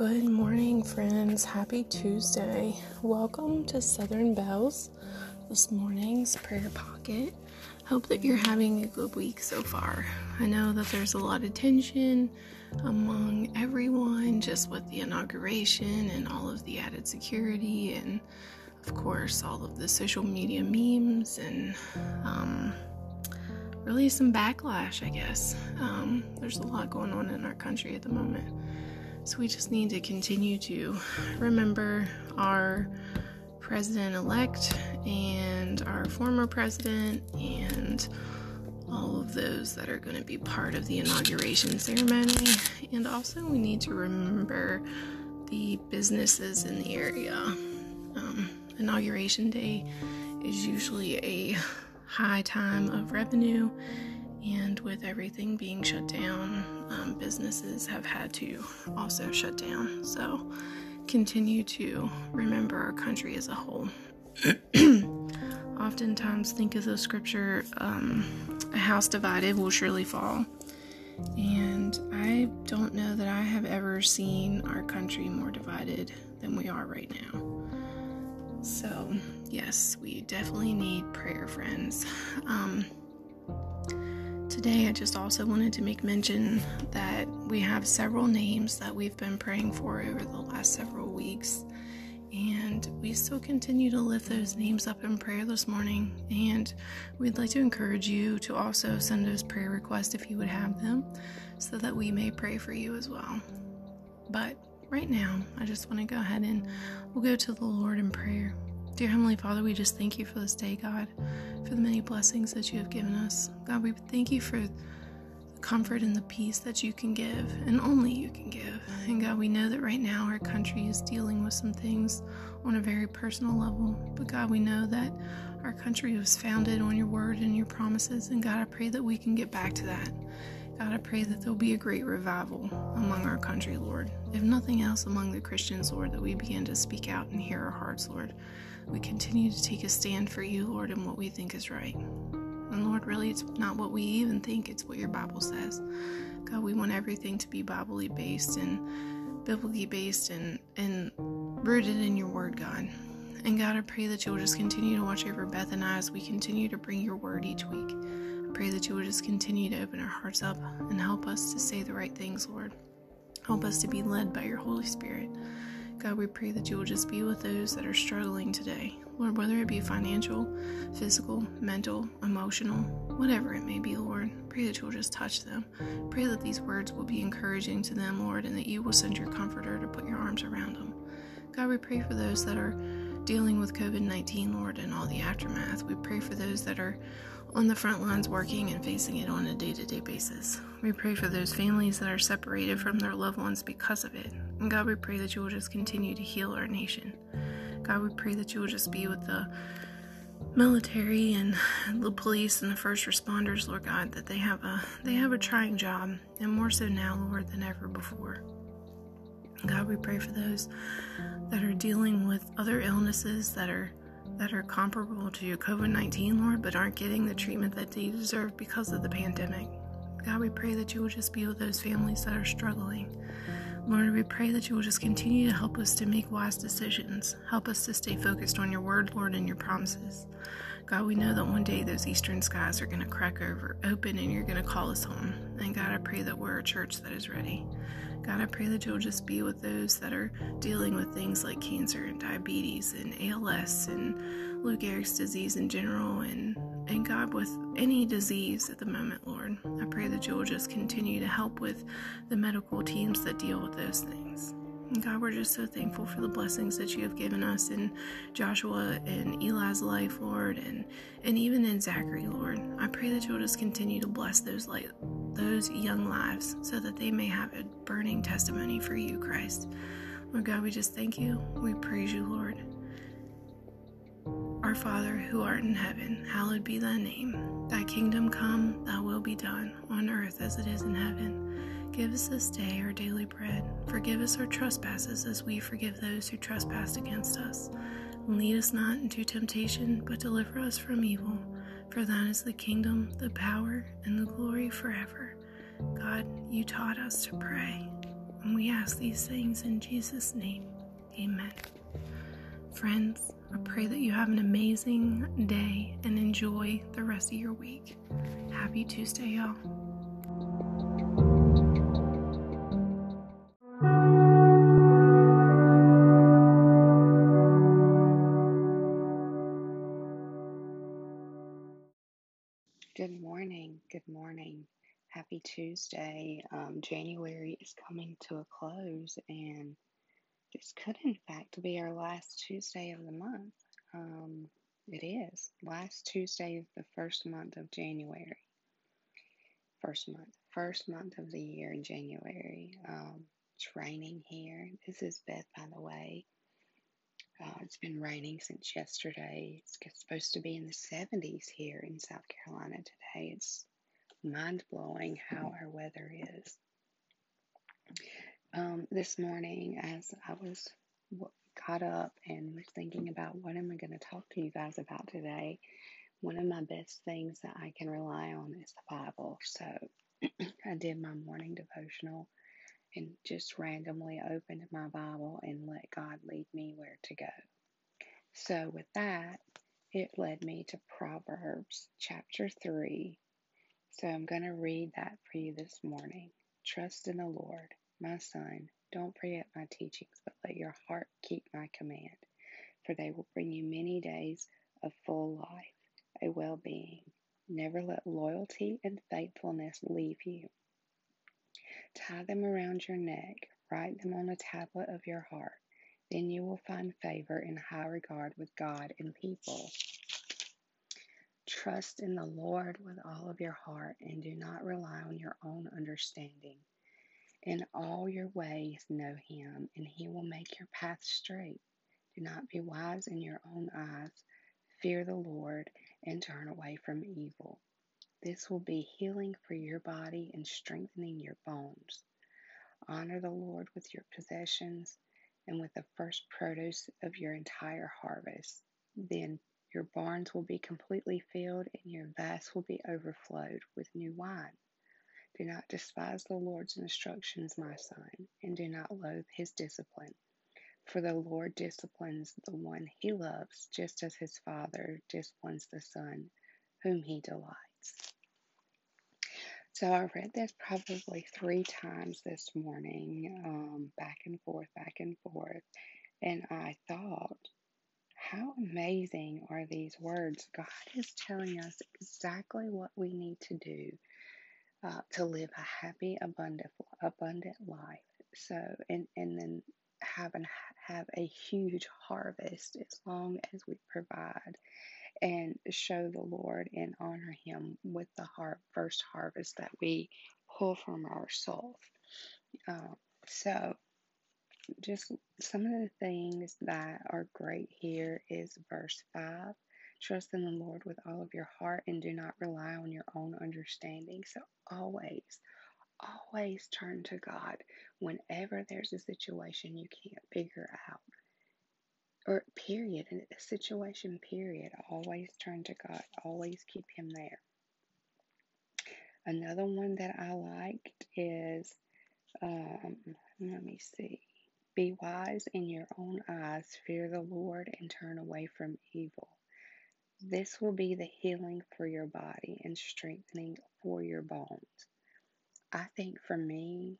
Good morning, friends. Happy Tuesday. Welcome to Southern Bells, this morning's prayer pocket. Hope that you're having a good week so far. I know that there's a lot of tension among everyone just with the inauguration and all of the added security, and of course, all of the social media memes and um, really some backlash, I guess. Um, there's a lot going on in our country at the moment. So we just need to continue to remember our president elect and our former president and all of those that are going to be part of the inauguration ceremony. And also, we need to remember the businesses in the area. Um, inauguration day is usually a high time of revenue and with everything being shut down, um, businesses have had to also shut down. So continue to remember our country as a whole. Oftentimes, think of the scripture um, a house divided will surely fall. And I don't know that I have ever seen our country more divided than we are right now. So, yes, we definitely need prayer, friends. Um, Today, I just also wanted to make mention that we have several names that we've been praying for over the last several weeks. And we still continue to lift those names up in prayer this morning. And we'd like to encourage you to also send us prayer requests if you would have them, so that we may pray for you as well. But right now, I just want to go ahead and we'll go to the Lord in prayer. Dear Heavenly Father, we just thank you for this day, God, for the many blessings that you have given us. God, we thank you for the comfort and the peace that you can give, and only you can give. And God, we know that right now our country is dealing with some things on a very personal level. But God, we know that our country was founded on your word and your promises. And God, I pray that we can get back to that. God, I pray that there'll be a great revival among our country, Lord. If nothing else, among the Christians, Lord, that we begin to speak out and hear our hearts, Lord we continue to take a stand for you, Lord, and what we think is right. And Lord, really, it's not what we even think, it's what your Bible says. God, we want everything to be Biblically based and biblically based and, and rooted in your word, God. And God, I pray that you'll just continue to watch over Beth and I as we continue to bring your word each week. I pray that you will just continue to open our hearts up and help us to say the right things, Lord. Help us to be led by your Holy Spirit. God, we pray that you will just be with those that are struggling today. Lord, whether it be financial, physical, mental, emotional, whatever it may be, Lord, pray that you will just touch them. Pray that these words will be encouraging to them, Lord, and that you will send your comforter to put your arms around them. God, we pray for those that are dealing with COVID 19, Lord, and all the aftermath. We pray for those that are on the front lines working and facing it on a day to day basis. We pray for those families that are separated from their loved ones because of it. And God, we pray that you will just continue to heal our nation. God, we pray that you will just be with the military and the police and the first responders, Lord God, that they have a they have a trying job, and more so now, Lord, than ever before. God, we pray for those that are dealing with other illnesses that are that are comparable to COVID 19, Lord, but aren't getting the treatment that they deserve because of the pandemic. God, we pray that you will just be with those families that are struggling. Lord, we pray that you will just continue to help us to make wise decisions. Help us to stay focused on your word, Lord, and your promises. God, we know that one day those eastern skies are going to crack over, open, and you're going to call us home. And God, I pray that we're a church that is ready. God, I pray that you'll just be with those that are dealing with things like cancer and diabetes and ALS and Lou Gehrig's disease in general, and, and God, with any disease at the moment, Lord. I pray that you'll just continue to help with the medical teams that deal with those things. And God, we're just so thankful for the blessings that you have given us in Joshua and Eli's life, Lord, and, and even in Zachary, Lord. I pray that you'll just continue to bless those light, those young lives so that they may have a burning testimony for you, Christ. Lord God, we just thank you. We praise you, Lord. Our Father, who art in heaven, hallowed be thy name. Thy kingdom come, thy will be done, on earth as it is in heaven. Give us this day our daily bread. Forgive us our trespasses as we forgive those who trespass against us. And lead us not into temptation, but deliver us from evil. For thine is the kingdom, the power, and the glory forever. God, you taught us to pray. And we ask these things in Jesus' name. Amen. Friends, I pray that you have an amazing day and enjoy the rest of your week. Happy Tuesday, y'all. Good morning. Good morning. Happy Tuesday. Um, January is coming to a close, and this could, in fact, be our last Tuesday of the month. Um, it is. Last Tuesday of the first month of January. First month. First month of the year in January. Um, it's raining here. This is Beth, by the way. Uh, it's been raining since yesterday. It's supposed to be in the 70s here in South Carolina today. It's mind blowing how our weather is. Um, this morning, as I was caught up and was thinking about what am I going to talk to you guys about today, one of my best things that I can rely on is the Bible. So I did my morning devotional and just randomly opened my Bible and let God lead me where to go. So, with that, it led me to Proverbs chapter 3. So, I'm going to read that for you this morning. Trust in the Lord, my son. Don't forget my teachings, but let your heart keep my command, for they will bring you many days of full life, a well being. Never let loyalty and faithfulness leave you. Tie them around your neck, write them on a tablet of your heart. Then you will find favor and high regard with God and people. Trust in the Lord with all of your heart and do not rely on your own understanding. In all your ways, know Him, and He will make your path straight. Do not be wise in your own eyes. Fear the Lord and turn away from evil. This will be healing for your body and strengthening your bones. Honor the Lord with your possessions and with the first produce of your entire harvest. Then your barns will be completely filled and your vats will be overflowed with new wine. Do not despise the Lord's instructions, my son, and do not loathe his discipline. For the Lord disciplines the one he loves, just as his father disciplines the son whom he delights. So I read this probably three times this morning, um, back and forth, back and forth. And I thought, how amazing are these words? God is telling us exactly what we need to do uh, to live a happy, abundant, abundant life. So, and and then have an, have a huge harvest as long as we provide and show the Lord and honor Him with the har- first harvest that we pull from our soul. Uh, so, just some of the things that are great here is verse 5 trust in the Lord with all of your heart and do not rely on your own understanding. So, always, always turn to God whenever there's a situation you can't figure out or period, a situation, period. Always turn to God, always keep Him there. Another one that I liked is, um, let me see. Be wise in your own eyes, fear the Lord, and turn away from evil. This will be the healing for your body and strengthening for your bones. I think for me,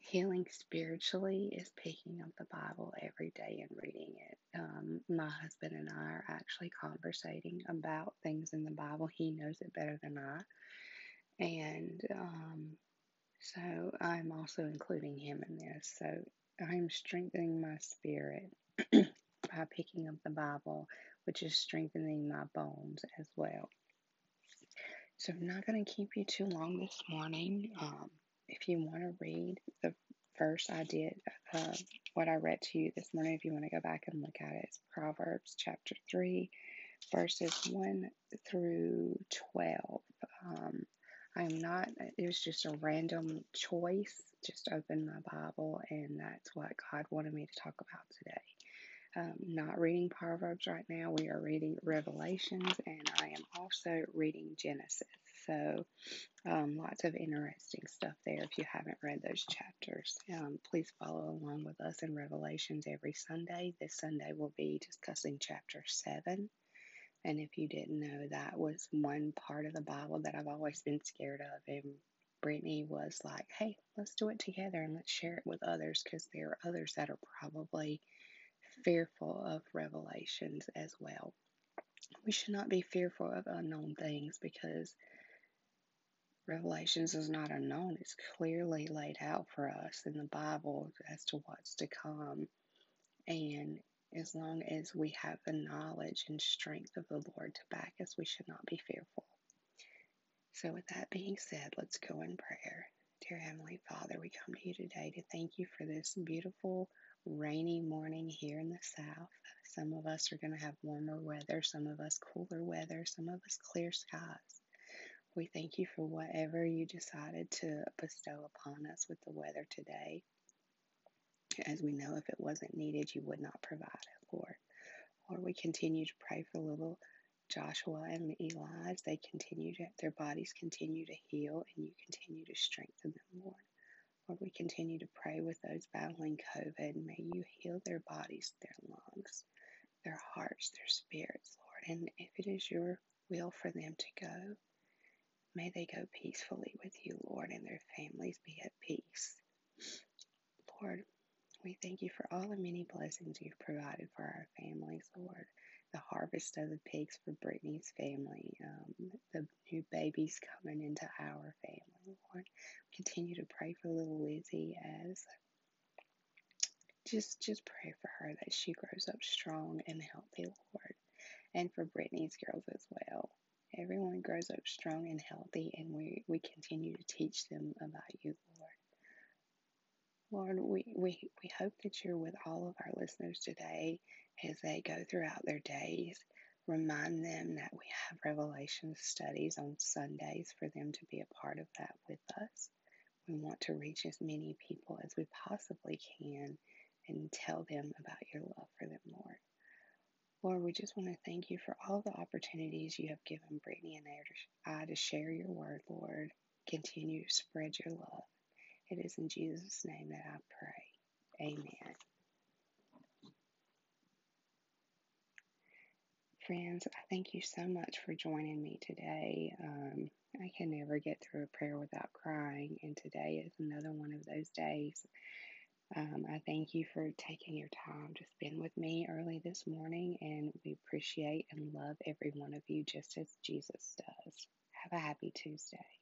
healing spiritually is picking up the Bible every day and reading it. Um, my husband and I are actually conversating about things in the Bible. He knows it better than I. And um, so I'm also including him in this. So I'm strengthening my spirit by picking up the Bible, which is strengthening my bones as well. So I'm not going to keep you too long this morning. Um, if you want to read the verse I did, uh, what I read to you this morning, if you want to go back and look at it, it's Proverbs chapter 3, verses 1 through 12. Um, I'm not, it was just a random choice. Just opened my Bible, and that's what God wanted me to talk about today. Um, not reading Proverbs right now. We are reading Revelations, and I am also reading Genesis. So, um, lots of interesting stuff there. If you haven't read those chapters, um, please follow along with us in Revelations every Sunday. This Sunday we'll be discussing chapter 7. And if you didn't know, that was one part of the Bible that I've always been scared of. And Brittany was like, hey, let's do it together and let's share it with others because there are others that are probably fearful of revelations as well. We should not be fearful of unknown things because Revelations is not unknown. It's clearly laid out for us in the Bible as to what's to come. And as long as we have the knowledge and strength of the Lord to back us, we should not be fearful. So, with that being said, let's go in prayer. Dear Heavenly Father, we come to you today to thank you for this beautiful rainy morning here in the South. Some of us are going to have warmer weather, some of us cooler weather, some of us clear skies. We thank you for whatever you decided to bestow upon us with the weather today. As we know, if it wasn't needed, you would not provide it, Lord. Lord, we continue to pray for little Joshua and Eli as they continue to, their bodies continue to heal and you continue to strengthen them, Lord. Lord, we continue to pray with those battling COVID. May you heal their bodies, their lungs, their hearts, their spirits, Lord. And if it is your will for them to go, may they go peacefully with you, Lord, and their families be at peace. Lord, we thank you for all the many blessings you've provided for our families, Lord the harvest of the pigs for Brittany's family, um, the new babies coming into our family, Lord. Continue to pray for little Lizzie as just just pray for her that she grows up strong and healthy, Lord, and for Brittany's girls as well. Everyone grows up strong and healthy, and we, we continue to teach them about you, Lord. Lord, we, we, we hope that you're with all of our listeners today as they go throughout their days. Remind them that we have Revelation studies on Sundays for them to be a part of that with us. We want to reach as many people as we possibly can and tell them about your love for them, Lord. Lord, we just want to thank you for all the opportunities you have given Brittany and I to share your word, Lord. Continue to spread your love. It is in Jesus' name that I pray. Amen. Friends, I thank you so much for joining me today. Um, I can never get through a prayer without crying, and today is another one of those days. Um, I thank you for taking your time to spend with me early this morning, and we appreciate and love every one of you just as Jesus does. Have a happy Tuesday.